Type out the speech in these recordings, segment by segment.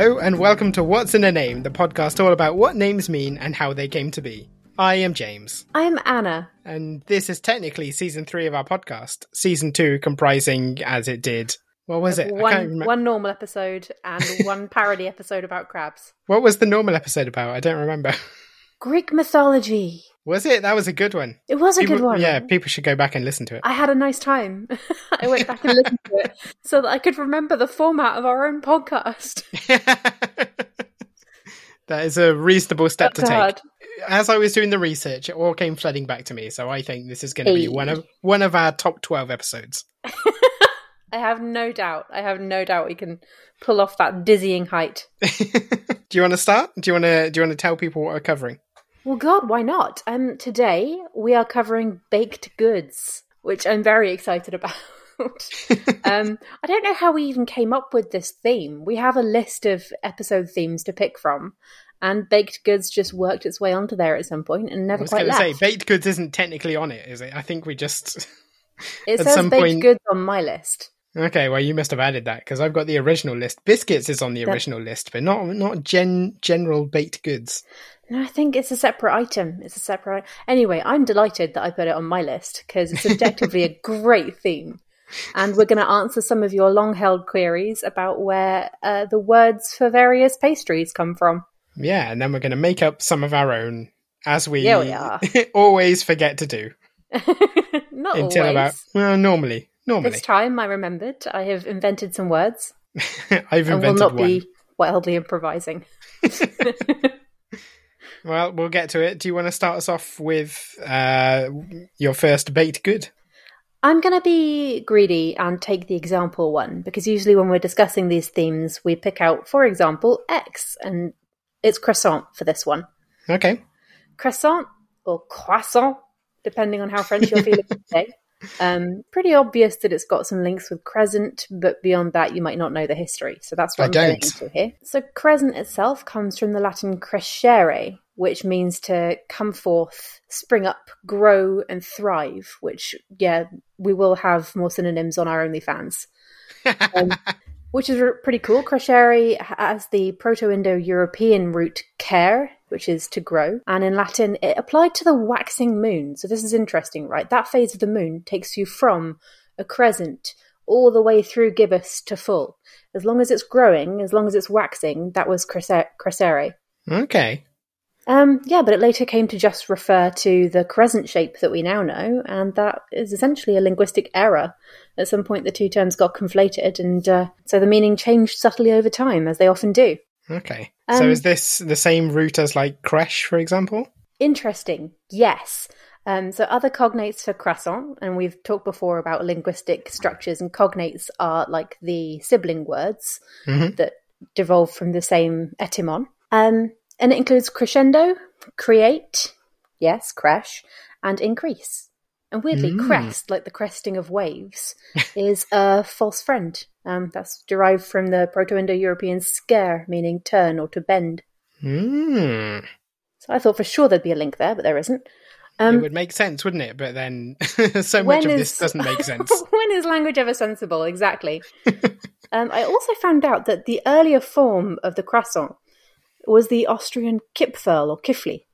Hello, and welcome to What's in a Name, the podcast all about what names mean and how they came to be. I am James, I'm Anna. and this is technically season three of our podcast. Season two comprising, as it did, what was it? I can't One remember. one normal episode and one parody episode about crabs. What was the normal episode about? I don't remember. Greek mythology. Was it? That was a good one. It was a People- good one. Yeah, people should go back and listen to it. I had a nice time. I went back and listened to it so that I could remember the format of our own podcast. that is a reasonable step to That's take. As I was doing the research, it all came flooding back to me. So I think this is going to be one of one of our top twelve episodes. I have no doubt. I have no doubt we can pull off that dizzying height. do you want to start? Do you want to do you want to tell people what we're covering? Well, God, why not? Um, today we are covering baked goods, which I'm very excited about. um, I don't know how we even came up with this theme. We have a list of episode themes to pick from, and baked goods just worked its way onto there at some point and never, I never was quite going to say baked goods isn't technically on it, is it? I think we just it at says baked point- goods on my list. okay. Well, you must have added that because I've got the original list. Biscuits is on the That- original list, but not not gen general baked goods. No, I think it's a separate item. It's a separate. Anyway, I'm delighted that I put it on my list because it's objectively a great theme. And we're going to answer some of your long held queries about where uh, the words for various pastries come from. Yeah, and then we're going to make up some of our own, as we, Yeah, we are. always forget to do Not until always. about well, normally, normally. This time I remembered I have invented some words I've and will not one. be wildly improvising. Well, we'll get to it. Do you want to start us off with uh, your first baked good? I'm going to be greedy and take the example one because usually when we're discussing these themes, we pick out, for example, X, and it's croissant for this one. Okay. Croissant or croissant, depending on how French you're feeling today. Um, pretty obvious that it's got some links with crescent, but beyond that, you might not know the history. So that's what I I'm going don't. into here. So crescent itself comes from the Latin crescere, which means to come forth, spring up, grow, and thrive. Which, yeah, we will have more synonyms on our OnlyFans Um, which is pretty cool. Crescere has the Proto-Indo-European root care, which is to grow, and in Latin it applied to the waxing moon. So this is interesting, right? That phase of the moon takes you from a crescent all the way through gibbous to full. As long as it's growing, as long as it's waxing, that was crescere. okay. Um, yeah, but it later came to just refer to the crescent shape that we now know, and that is essentially a linguistic error. At some point, the two terms got conflated, and uh, so the meaning changed subtly over time, as they often do. Okay. so Um, is this the same root as like creche, for example? Interesting, yes. Um, so other cognates for croissant, and we've talked before about linguistic structures, and cognates are like the sibling words Mhm. that devolve from the same etymon. Um, and it includes crescendo, create, yes, crash, and increase. And weirdly, Mm. crest, like the cresting of waves, is a false friend. Um, that's derived from the Proto Indo European scare, meaning turn or to bend. Mm. So I thought for sure there'd be a link there, but there isn't. it Um, would make sense, wouldn't it? But then so much of is- this doesn't make sense. when is language ever sensible? Exactly. um, I also found out that the earlier form of the croissant was the Austrian Kipferl or Kifli.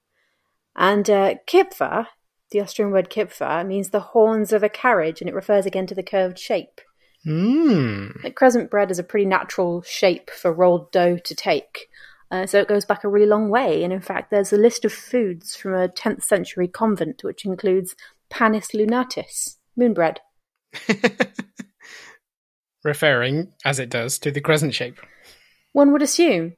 And uh, Kipfer The Austrian word Kipfer means the horns of a carriage, and it refers again to the curved shape. Mm. Like crescent bread is a pretty natural shape for rolled dough to take. Uh, so it goes back a really long way. And in fact, there's a list of foods from a 10th century convent, which includes panis lunatis, moon bread. Referring, as it does, to the crescent shape. One would assume.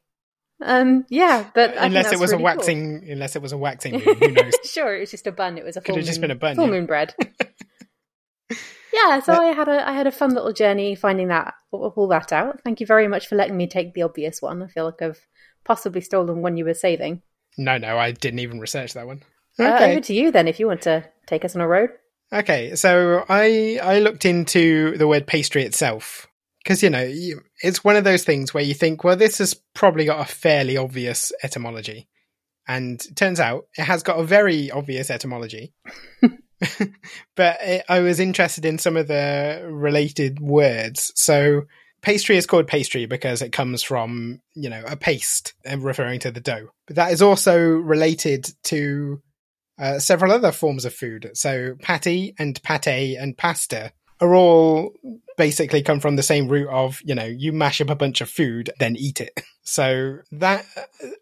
Um, yeah, but unless it was really a cool. waxing, unless it was a waxing moon, who knows? sure, it was just a bun. It was a Could full have just been a bun, full yeah. moon bread. yeah, so I had a I had a fun little journey finding that all that out. Thank you very much for letting me take the obvious one. I feel like I've possibly stolen one you were saving. No, no, I didn't even research that one. Uh, Okay. over to you then, if you want to take us on a road. Okay, so I I looked into the word pastry itself because you know you, it's one of those things where you think, well, this has probably got a fairly obvious etymology, and it turns out it has got a very obvious etymology. but it, I was interested in some of the related words. So pastry is called pastry because it comes from you know a paste, uh, referring to the dough. But that is also related to uh, several other forms of food. So patty and pate and pasta are all basically come from the same root of, you know, you mash up a bunch of food, then eat it. So that,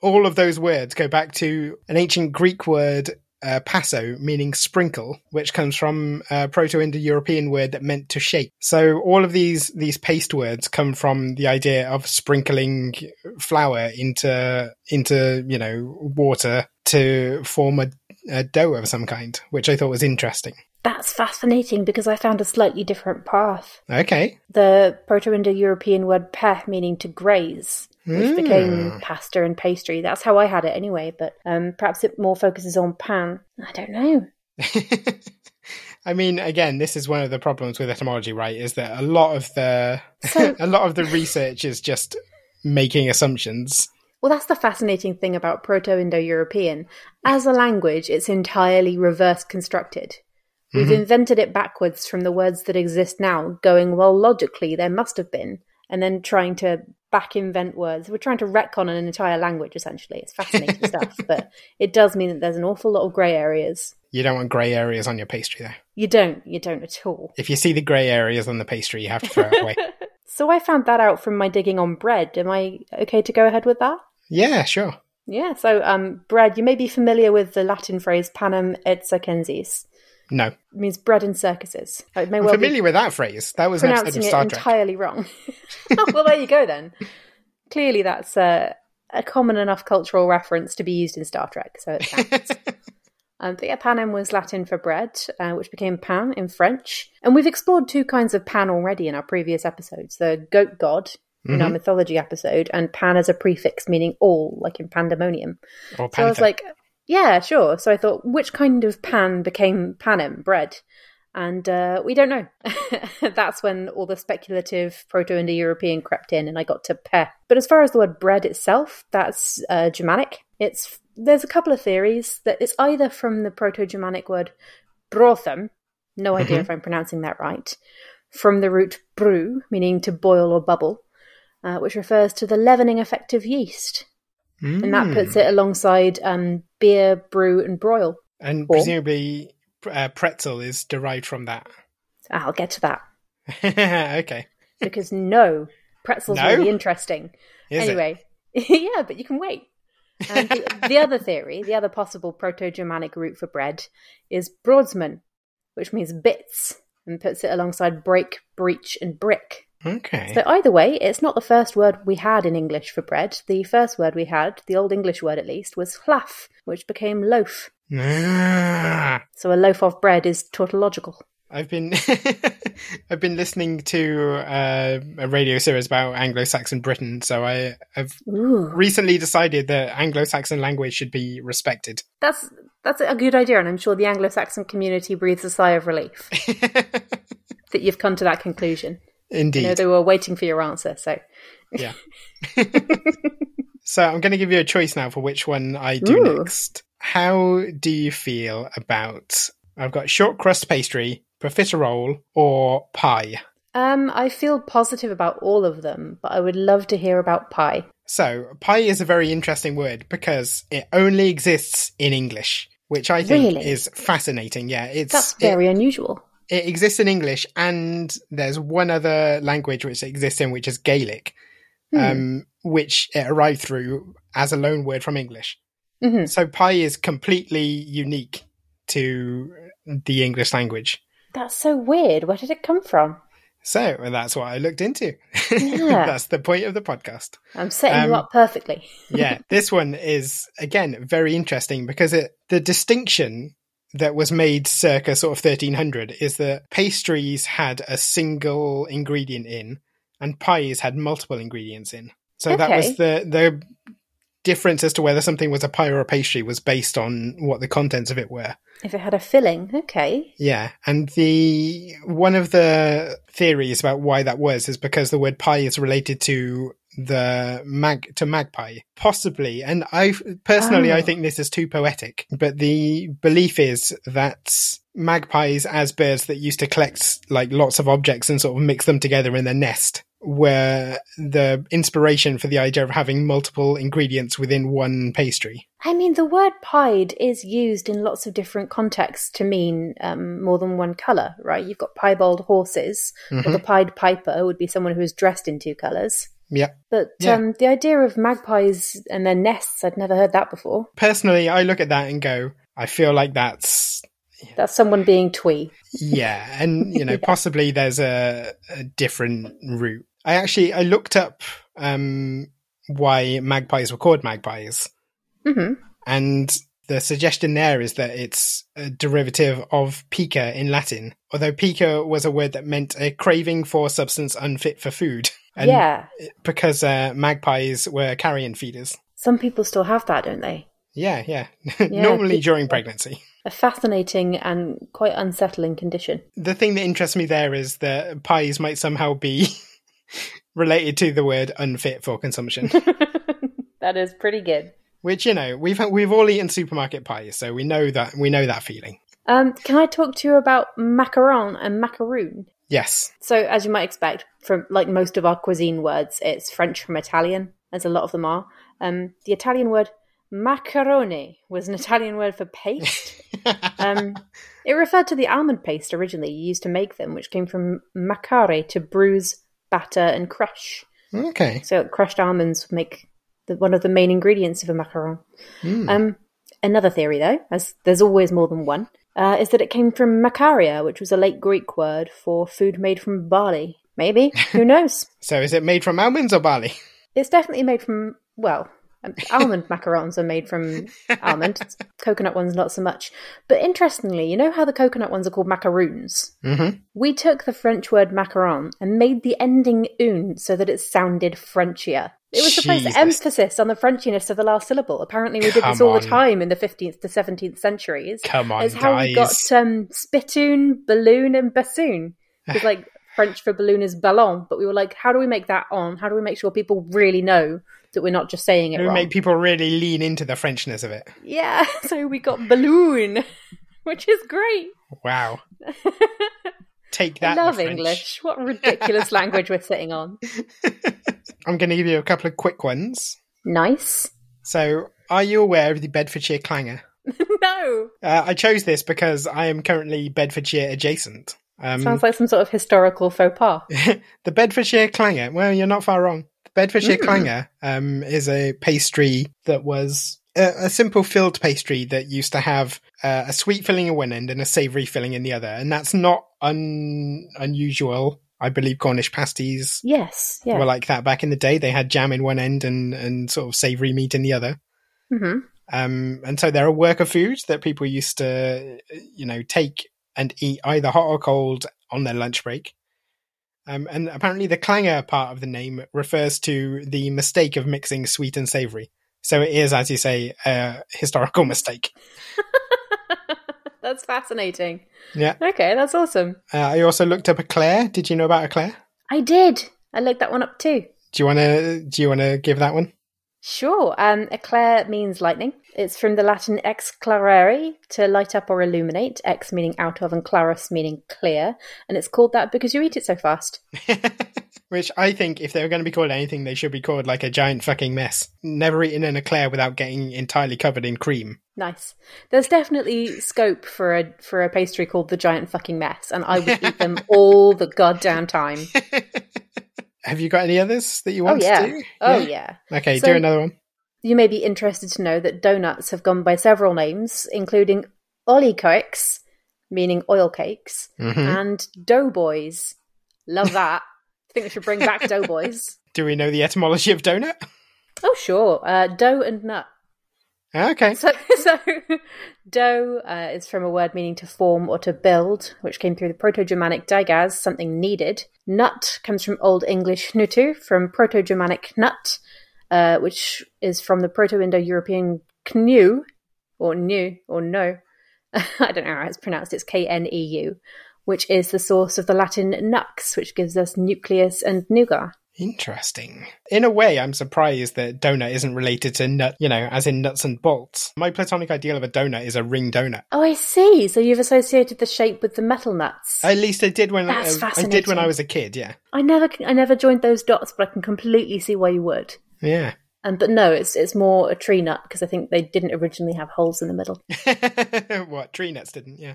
all of those words go back to an ancient Greek word, uh, passo, meaning sprinkle, which comes from a Proto-Indo-European word that meant to shake. So all of these, these paste words come from the idea of sprinkling flour into, into, you know, water to form a, a dough of some kind, which I thought was interesting. That's fascinating because I found a slightly different path. Okay. The Proto-Indo-European word "peh" meaning to graze, which Mm. became pasta and pastry. That's how I had it anyway, but um, perhaps it more focuses on pan. I don't know. I mean, again, this is one of the problems with etymology, right? Is that a lot of the So- a lot of the research is just making assumptions. Well, that's the fascinating thing about Proto Indo European. As a language, it's entirely reverse constructed. We've invented it backwards from the words that exist now, going, well, logically, there must have been, and then trying to back invent words. We're trying to retcon an entire language, essentially. It's fascinating stuff, but it does mean that there's an awful lot of grey areas. You don't want grey areas on your pastry, though. You don't, you don't at all. If you see the grey areas on the pastry, you have to throw it away. So I found that out from my digging on bread. Am I okay to go ahead with that? yeah, sure. Yeah, so um, bread, you may be familiar with the Latin phrase panem et circenses. No, It means bread and circuses. It may I'm well familiar with that phrase. That was be an episode pronouncing it entirely wrong. well, there you go then. Clearly, that's a, a common enough cultural reference to be used in Star Trek, so it counts. um, but yeah, panem was Latin for bread, uh, which became pan in French. And we've explored two kinds of pan already in our previous episodes the goat god in our mythology episode, and pan as a prefix meaning all, like in pandemonium. or So I was like, yeah, sure. So I thought, which kind of pan became panem, bread? And uh, we don't know. That's when all the speculative Proto Indo European crept in and I got to pe. But as far as the word bread itself, that's uh, Germanic. It's There's a couple of theories that it's either from the Proto Germanic word brothem, no idea if I'm pronouncing that right, from the root brew, meaning to boil or bubble, uh, which refers to the leavening effect of yeast and that puts Mm. it alongside um, beer, brew, and broil. And Or- presumably, uh, pretzel is derived from that. I'll get to that okay. because no, pretzel's No? really interesting. Is anyway, yeah, but you can wait. And the, the other theory, the other possible Proto-Germanic root for bread, is broadsman, which means bits, and puts it alongside break, breach, and brick. Okay. So either way, it's not the first word we had in English for bread. The first word we had, the Old English word at least, was hlaf, which became loaf. Ah, So a loaf of bread is tautological. I've been I've been listening to uh, a radio series about Anglo-Saxon Britain, so I have recently decided that Anglo-Saxon language should be respected. That's that's a good idea, and I'm sure the Anglo-Saxon community breathes a sigh of relief that you've come to that conclusion. I know Indeed. they were waiting for your answer, so Yeah. so I'm going to give you a choice now for which one I do Ooh. next. How do you feel about? I've got short crust pastry, profiterole, or pie. um, I feel positive about all of them, but I would love to hear about pie. So, pie is a very interesting word because it only exists in English. which I think Really? is fascinating. Yeah, it's That's it- very unusual. It exists in English, and there's one other language which exists in, which is Gaelic, Hmm. um, which it arrived through as a loan word from English. Mhm. So pie is completely unique to the English language. That's so weird. Where did it come from? So that's what I looked into. Yeah. that's the point of the podcast. I'm setting Um, you up perfectly. yeah, this one is again very interesting because it the distinction that was made circa sort of 1300 is that pastries had a single ingredient in and pies had multiple ingredients in. So that was the the difference as to whether something was a pie or a pastry was based on what the contents of it were. If it had a filling, okay. Yeah, and the one of the theories about why that was is because the word pie is related to the mag to magpie, possibly. And I personally, I Oh. think this is too poetic. But the belief is that magpies, as birds that used to collect like lots of objects and sort of mix them together in their nest, were the inspiration for the idea of having multiple ingredients within one pastry. I mean, the word pied is used in lots of different contexts to mean um, more than one colour, right? You've got piebald horses, or Mhm. the pied piper would be someone who is dressed in two colours. Yeah. But Yeah. um, the idea of magpies and their nests, I'd never heard that before. Personally, I look at that and go, I feel like that's That's someone being twee. yeah and you know Yeah. possibly there's a, a different route i actually i looked up um why magpies were called magpies hmm and the suggestion there is that it's a derivative of pica in latin although pica was a word that meant a craving for substance unfit for food and yeah. because uh, magpies were carrion feeders Some people still have that, don't they? yeah yeah, Yeah, normally during pregnancy A fascinating and quite unsettling condition. the thing that interests me there is that pies might somehow be related to the word unfit for consumption. that is pretty good. Which you know we've we've all eaten supermarket pies, so we know that we know that feeling. Um, can I talk to you about macaron and macaroon? Yes, So, as you might expect, from like most of our cuisine words, it's French from Italian, as a lot of them are. Um, the Italian word macaroni was an Italian word for paste. Um, it referred to the almond paste originally used to make them, which came from macare to bruise, batter, and crush. okay. So, crushed almonds make the, one of the main ingredients of a macaron. Hmm. Um, another theory, though, as there's always more than one, uh, is that it came from macaria, which was a late Greek word for food made from barley. Maybe. Who knows? So is it made from almonds or barley? It's definitely made from, well, um, almond macarons are made from almond. Coconut ones, not so much. But interestingly, you know how the coconut ones are called macaroons? Mm-hmm. We took the French word macaron and made the ending un so that it sounded Frenchier. It was to place emphasis on the Frenchiness of the last syllable. Apparently, we did this Come all the time in the 15th to 17th centuries. Come on, It's how we got guys. um, spittoon, balloon, and bassoon. It's like French for balloon is ballon, but we were like, how do we make that on? How do we make sure people really know that we're not just saying it We wrong? make people really lean into the Frenchness of it. yeah, so we got balloon, which is great. Wow. Take I that. the love English. What ridiculous language we're sitting on. I'm going to give you a couple of quick ones. Nice. So, are you aware of the Bedfordshire clanger? no. Uh, I chose this because I am currently Bedfordshire adjacent. Um, Sounds like some sort of historical faux pas. the Bedfordshire clanger. Well, you're not far wrong. The Bedfordshire Mm. clanger um, is a pastry that was a, a simple filled pastry that used to have uh, a sweet filling in one end and a savoury filling in the other, and that's not un- unusual. I believe Cornish pasties Yes. Yeah. were like that back in the day. They had jam in one end and and sort of savoury meat in the other. hmm Um, and so they're a work of food that people used to, you know, take and eat either hot or cold on their lunch break. Um, and apparently the clanger part of the name refers to the mistake of mixing sweet and savoury. So it is, as you say, a historical mistake. that's fascinating. Yeah. Okay, that's awesome. Uh, I also looked up Eclair. Did you know about Eclair? I did. I looked that one up too. Do you want to, do you want to give that one? Sure. Um, eclair means lightning. It's from the Latin ex clarere, to light up or illuminate, ex meaning out of and clarus meaning clear. And it's called that because you eat it so fast. Which I think if they were going to be called anything, they should be called like a giant fucking mess. Never eaten an eclair without getting entirely covered in cream. Nice. There's definitely scope for a for a pastry called the giant fucking mess, and I would eat them all the goddamn time. Have you got any others that you want oh yeah. to do? Oh yeah. Okay, So- do another one. You may be interested to know that donuts have gone by several names, including olykoeks, meaning oil cakes, hmm and doughboys. Love that. I think we should bring back doughboys. Do we know the etymology of donut? Oh sure, uh, dough and nut. Okay. So, so dough uh, is from a word meaning to form or to build, which came through the Proto-Germanic dagaz, something needed. Nut comes from Old English nutu, from Proto-Germanic nut, uh, which is from the Proto-Indo-European knu, or new, or no. I don't know how it's pronounced. It's K-N-E-U, which is the source of the Latin nux, which gives us nucleus and nougat. Interesting. In a way, I'm surprised that donut isn't related to nut, you know, as in nuts and bolts. My platonic ideal of a donut is a ring donut. Oh, I see. So you've associated the shape with the metal nuts. At least I did when That's uh, I did when. I was a kid. Yeah, I never, I never joined those dots, but I can completely see why you would. yeah. And but no, it's it's more a tree nut because I think they didn't originally have holes in the middle. what tree nuts didn't? Yeah,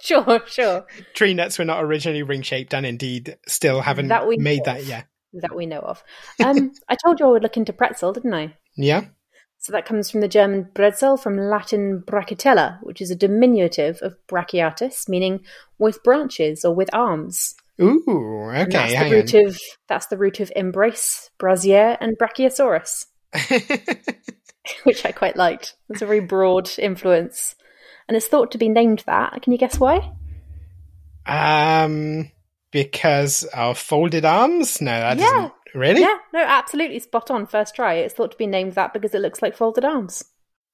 Sure, sure, tree nuts were not originally ring shaped, and indeed still haven't That we made that. Yeah, that we know of. Um, I told you I would look into pretzel, didn't I? yeah. So that comes from the German bretzel, from Latin brachytella, which is a diminutive of brachiatus, meaning with branches or with arms. Ooh, And okay. that's the root of that's the root of embrace, brassiere, and brachiosaurus. which I quite liked. It's a very broad influence. And it's thought to be named that. Can you guess why? um, because of folded arms? No, that Yeah. doesn't really. Yeah, no, absolutely spot on. First try. It's thought to be named that because it looks like folded arms.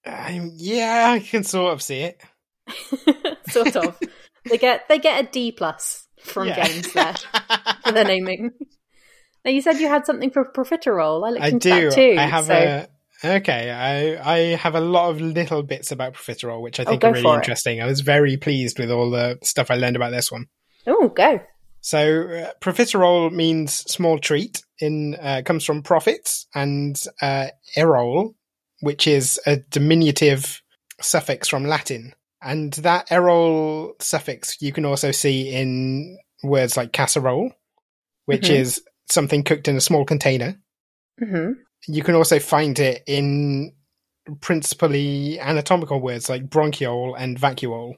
Um, yeah, I can sort of see it. sort of. they get they get a D plus from Yeah. games there for their naming. Now you said you had something for profiterole. I looked I into do. that too. I have so- a okay. I I have a lot of little bits about profiterole, which I Oh, think go are really for it. interesting. I was very pleased with all the stuff I learned about this one. Oh, go. So uh, profiterole means small treat. In uh, comes from profit and uh, erol, which is a diminutive suffix from Latin. And that erol suffix you can also see in words like casserole, which Mhm. is something cooked in a small container. hmm You can also find it in principally anatomical words like bronchiole and vacuole.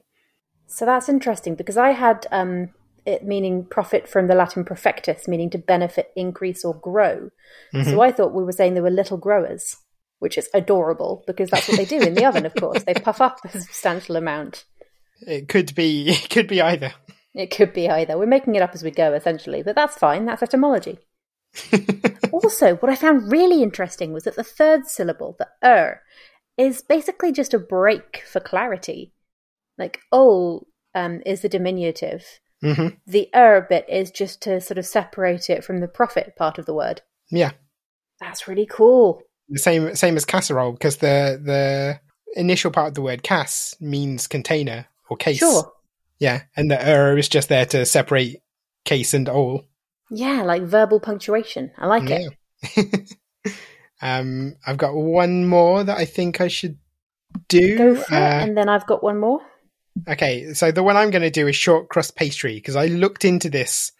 So that's interesting because I had um, it meaning profit from the Latin profectus, meaning to benefit, increase, or grow. Mhm. So I thought we were saying they were little growers, which is adorable because that's what they do in the oven, of course. They puff up a substantial amount. It could be it could be either. It could be either. We're making it up as we go, essentially, but that's fine. That's etymology. Also, what I found really interesting was that the third syllable, the er, is basically just a break for clarity. Like ol um, is the diminutive. hmm The er bit is just to sort of separate it from the profit part of the word. Yeah. That's really cool. The same same as casserole because the the initial part of the word cas means container or case. Sure. Yeah, and the er is just there to separate case and all. Yeah, like verbal punctuation. I like it. Um, I've got one more that I think I should do. Go for it. Uh, And then I've got one more. Okay, so the one I'm going to do is short crust pastry because I looked into this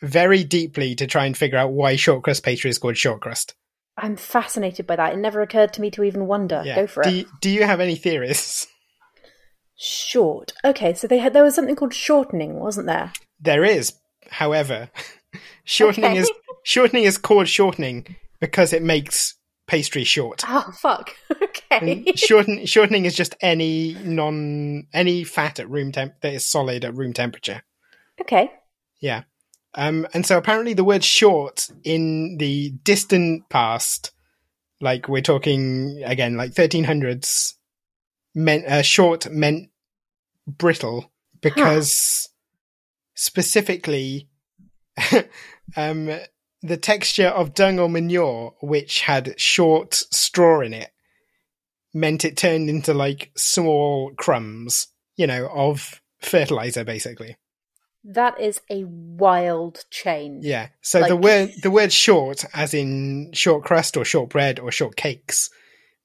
very deeply to try and figure out why short crust pastry is called short crust. I'm fascinated by that. It never occurred to me to even wonder. Yeah. Go for do it. You, do you have any theories? Short. Okay, so they had there was something called shortening, wasn't there? There is, however, shortening Okay. is shortening is called shortening because it makes pastry short. Oh fuck. Okay. And shorten, shortening is just any non any fat at room temp that is solid at room temperature. okay. Yeah. Um, and so apparently the word short in the distant past, like we're talking again, like 1300s, meant, uh, short meant brittle because specifically, um, the texture of dung or manure, which had short straw in it, meant it turned into like small crumbs, you know, of fertilizer basically. That is a wild change. Yeah. So the word the word short, as in short crust or short bread or short cakes,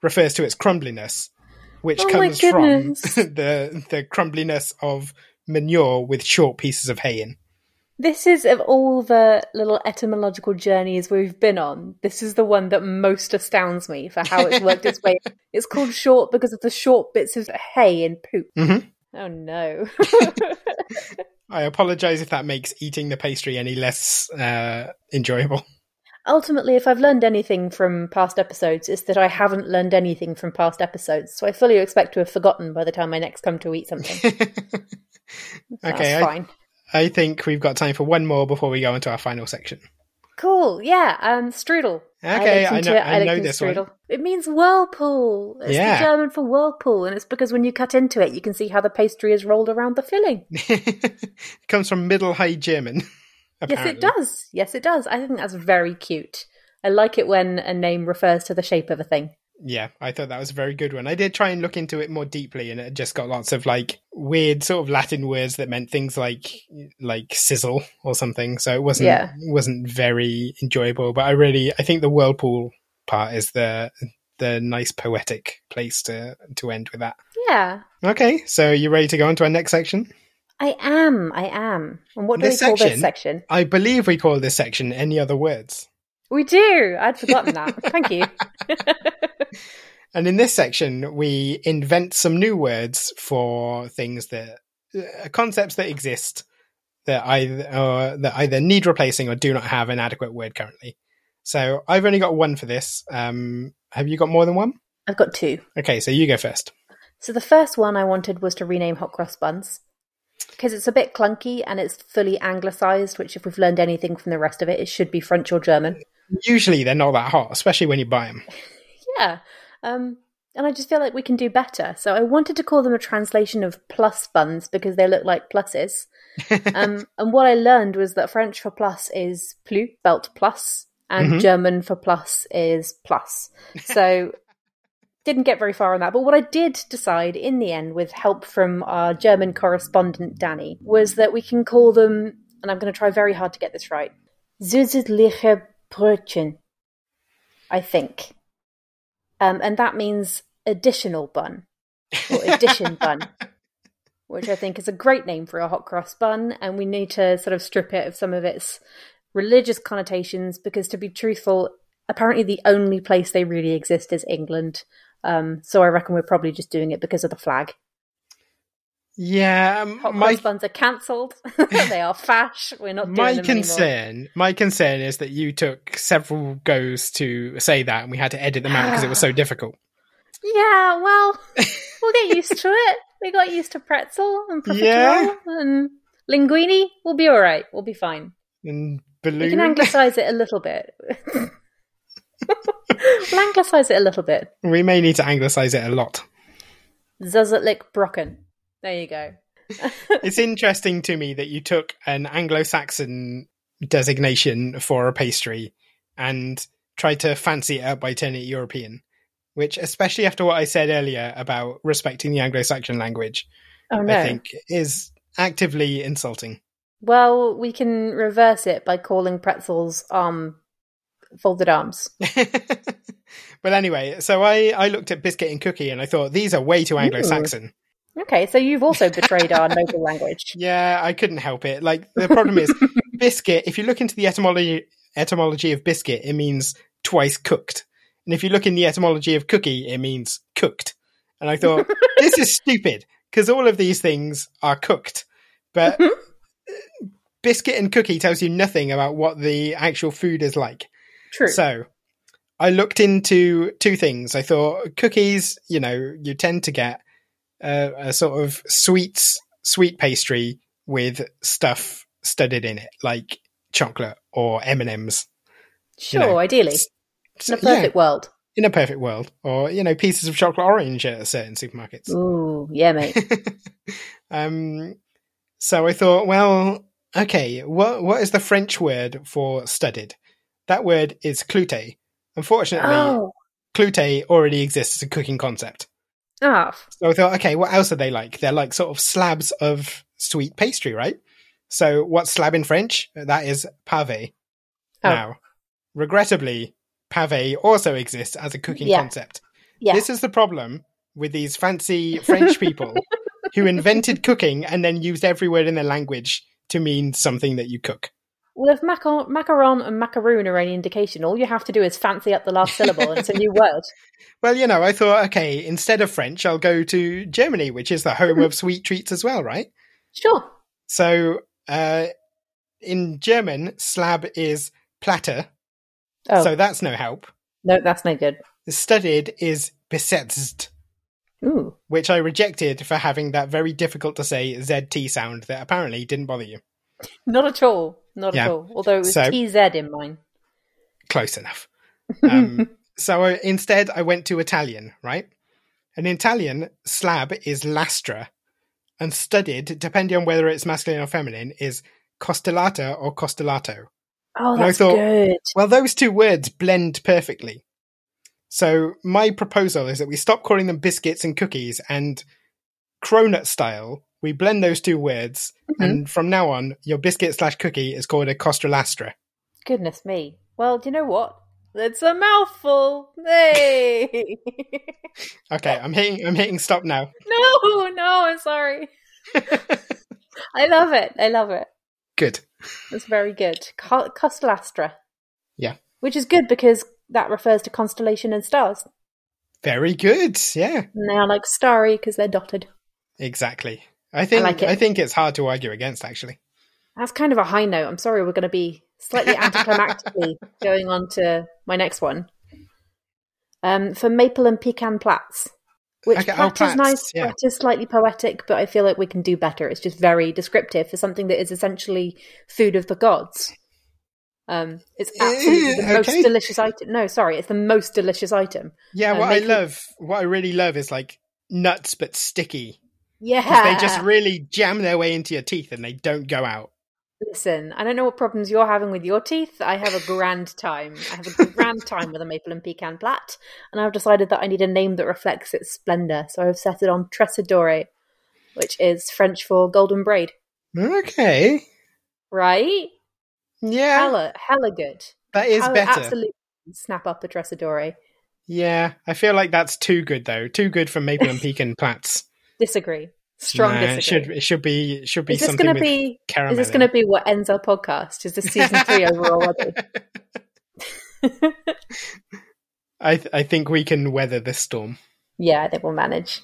refers to its crumbliness, which Oh comes from the the crumbliness of manure with short pieces of hay in. This is of all the little etymological journeys we've been on. This is the one that most astounds me for how it's worked its way. It's called short because of the short bits of hay and poop. Mm-hmm. Oh no. I apologize if that makes eating the pastry any less uh, enjoyable. Ultimately, if I've learned anything from past episodes, it's that I haven't learned anything from past episodes. So I fully expect to have forgotten by the time I next come to eat something. That's okay, I, fine. I think we've got time for one more before we go into our final section. Cool. Yeah. Um, strudel. Okay, looked I know- it, I know this one. It means whirlpool. It's Yeah. the German for whirlpool, and it's because when you cut into it, you can see how the pastry is rolled around the filling. it comes from Middle High German. Yes, it does. Yes, it does. I think that's very cute. I like it when a name refers to the shape of a thing. Yeah, I thought that was a very good one. I did try and look into it more deeply, and it just got lots of like weird sort of Latin words that meant things like like sizzle or something. So it wasn't Yeah. wasn't very enjoyable. But I really I think the whirlpool part is the the nice poetic place to to end with that. Yeah, Okay, so you ready to go on to our next section? I am. I am. And what do This we call section- this section? I believe we call this section any other words. We do. I'd forgotten that. Thank you. And in this section, we invent some new words for things that uh, concepts that exist that either or that either need replacing or do not have an adequate word currently. So I've only got one for this. Um, have you got more than one? I've got two. Okay, so you go first. So the first one I wanted was to rename hot cross buns because it's a bit clunky and it's fully anglicized. Which, if we've learned anything from the rest of it, it should be French or German. Usually they're not that hot, especially when you buy them. Yeah. Um, and I just feel like we can do better. So I wanted to call them a translation of plus buns because they look like pluses. um, and what I learned was that French for plus is plus, belt plus, and Mhm. German for plus is plus. So didn't get very far on that. But what I did decide in the end, with help from our German correspondent Danny, was that we can call them, and I'm going to try very hard to get this right, Zusätzliche Brötchen, I think. Um, and that means additional bun or addition bun, which I think is a great name for a hot cross bun. And we need to sort of strip it of some of its religious connotations because, to be truthful, apparently the only place they really exist is England. Um, so I reckon we're probably just doing it because of the flag. Yeah, um, Hot my cross buns are cancelled. they are fash. We're not doing my them anymore. concern, my concern is that you took several goes to say that, and we had to edit them out because it was so difficult. Yeah, well, we'll get used to it. We got used to pretzel and profiterole Yeah. and linguine. We'll be all right. We'll be fine. And balloon. We can anglicize it a little bit. we'll anglicize it a little bit. we may need to anglicize it a lot. Zuzatlik Brocken. There you go. it's interesting to me that you took an Anglo-Saxon designation for a pastry and tried to fancy it up by turning it European, which, especially after what I said earlier about respecting the Anglo-Saxon language, Oh no. I think is actively insulting. Well, we can reverse it by calling pretzels um folded arms. but anyway, so I, I looked at biscuit and cookie and I thought these are way too Anglo-Saxon. Okay, so you've also betrayed our noble language. Yeah, I couldn't help it. Like the problem is biscuit. If you look into the etymology etymology of biscuit, it means twice cooked, and if you look in the etymology of cookie, it means cooked. And I thought this is stupid because all of these things are cooked, but mm-hmm. biscuit and cookie tells you nothing about what the actual food is like. True. So I looked into two things. I thought cookies, you know, you tend to get a, a sort of sweets, sweet pastry with stuff studded in it, like chocolate or M and M's. sure, know, ideally. In a perfect world. in a perfect world, or you know, pieces of chocolate orange at certain supermarkets. Ooh, yeah, mate. um, so I thought, well, okay, what what is the French word for studded? That word is cloute. Unfortunately, oh. cloute already exists as a cooking concept. Ah, So I thought, okay, what else are they like? They're like sort of slabs of sweet pastry, right? So what's slab in French? That is pave. Oh. Now, regrettably, pave also exists as a cooking Yeah. concept. Yeah. This is the problem with these fancy French people who invented cooking and then used every word in their language to mean something that you cook. Well, if macar- macaron and macaroon are any indication, all you have to do is fancy up the last syllable and it's a new word. Well, you know, I thought, okay, instead of French, I'll go to Germany, which is the home of sweet treats as well, right? Sure. So, uh, in German, slab is platter. Oh, so that's no help. no, that's no good. Studied is besetzt, Ooh. which I rejected for having that very difficult to say ZT sound that apparently didn't bother you. Not at all. Not Yeah. at all. Although it was So- TZ in mine. Close enough. Um, so I, instead, I went to Italian, right? And in Italian, slab is lastra, and studied, depending on whether it's masculine or feminine, is costellata or costellato. oh, that's thought- good. Well, those two words blend perfectly. So my proposal is that we stop calling them biscuits and cookies and cronut style. We blend those two words, Mhm. and from now on, your biscuit slash cookie is called a costralastra. Goodness me. Well, do you know what? It's a mouthful. Hey. Okay, I'm hitting. I'm hitting stop now. no, no, I'm sorry. I love it. I love it. Good. It's very good. Co- Yeah. Which is good because that refers to constellation and stars. Very good. Yeah, And they are like starry because they're dotted. exactly. I think. like it. I think it's hard to argue against. Actually. That's kind of a high note. I'm sorry, we're going to be slightly anticlimactically going on to my next one. Um, for maple and pecan plats, which Okay, oh, plat is nice, yeah. plat is slightly poetic, but I feel like we can do better. It's just very descriptive for something that is essentially food of the gods. Um, it's absolutely the Eh, most okay. delicious item. No, sorry, it's the most delicious item. Yeah. Uh, what I love, what I really love, is like nuts but sticky. Yeah, They just really jam their way into your teeth and they don't go out. Listen, I don't know what problems you're having with your teeth. I have a grand time. I have a grand time with a maple and pecan plat, and I've decided that I need a name that reflects its splendor. So I've set it on Tressadore, which is French for golden braid. Okay. Right? Yeah, Hella, hella good. that is would better. Absolutely snap up a Tressadore. Yeah, I feel like that's too good though. Too good for maple and pecan plats. Disagree. Strong Nah, disagree. It should it should be it should be is this something to be? Is this going to be what ends our podcast? Is this season three over already? I th- I think we can weather this storm. yeah, they will manage.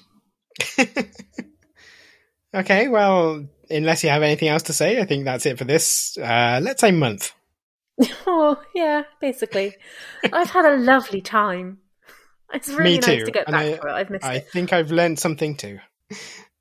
Okay, well, unless you have anything else to say, I think that's it for this. Uh, let's say month. Oh, yeah, basically. I've had a lovely time. It's really Me nice to get back I- to it. I've missed I it. think I've learned something too.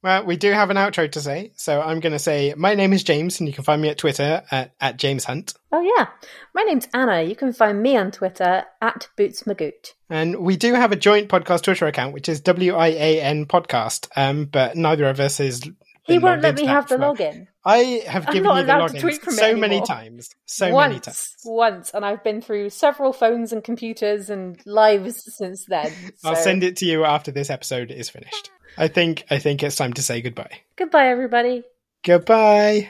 Well, we do have an outro to say, so I'm going to say my name is James, and you can find me at Twitter at, at James Hunt. Oh, yeah. My name's Anna. You can find me on Twitter at BootsMagoot. And we do have a joint podcast Twitter account, which is W I A N Podcast. Um, but neither of us is. He won't let me have the login. I have given you the login to logins tweet from it so many times, so once, many times. Once, and I've been through several phones and computers and lives since then. I'll send it to you after this episode is finished. I think I think it's time to say goodbye. Goodbye, everybody. Goodbye.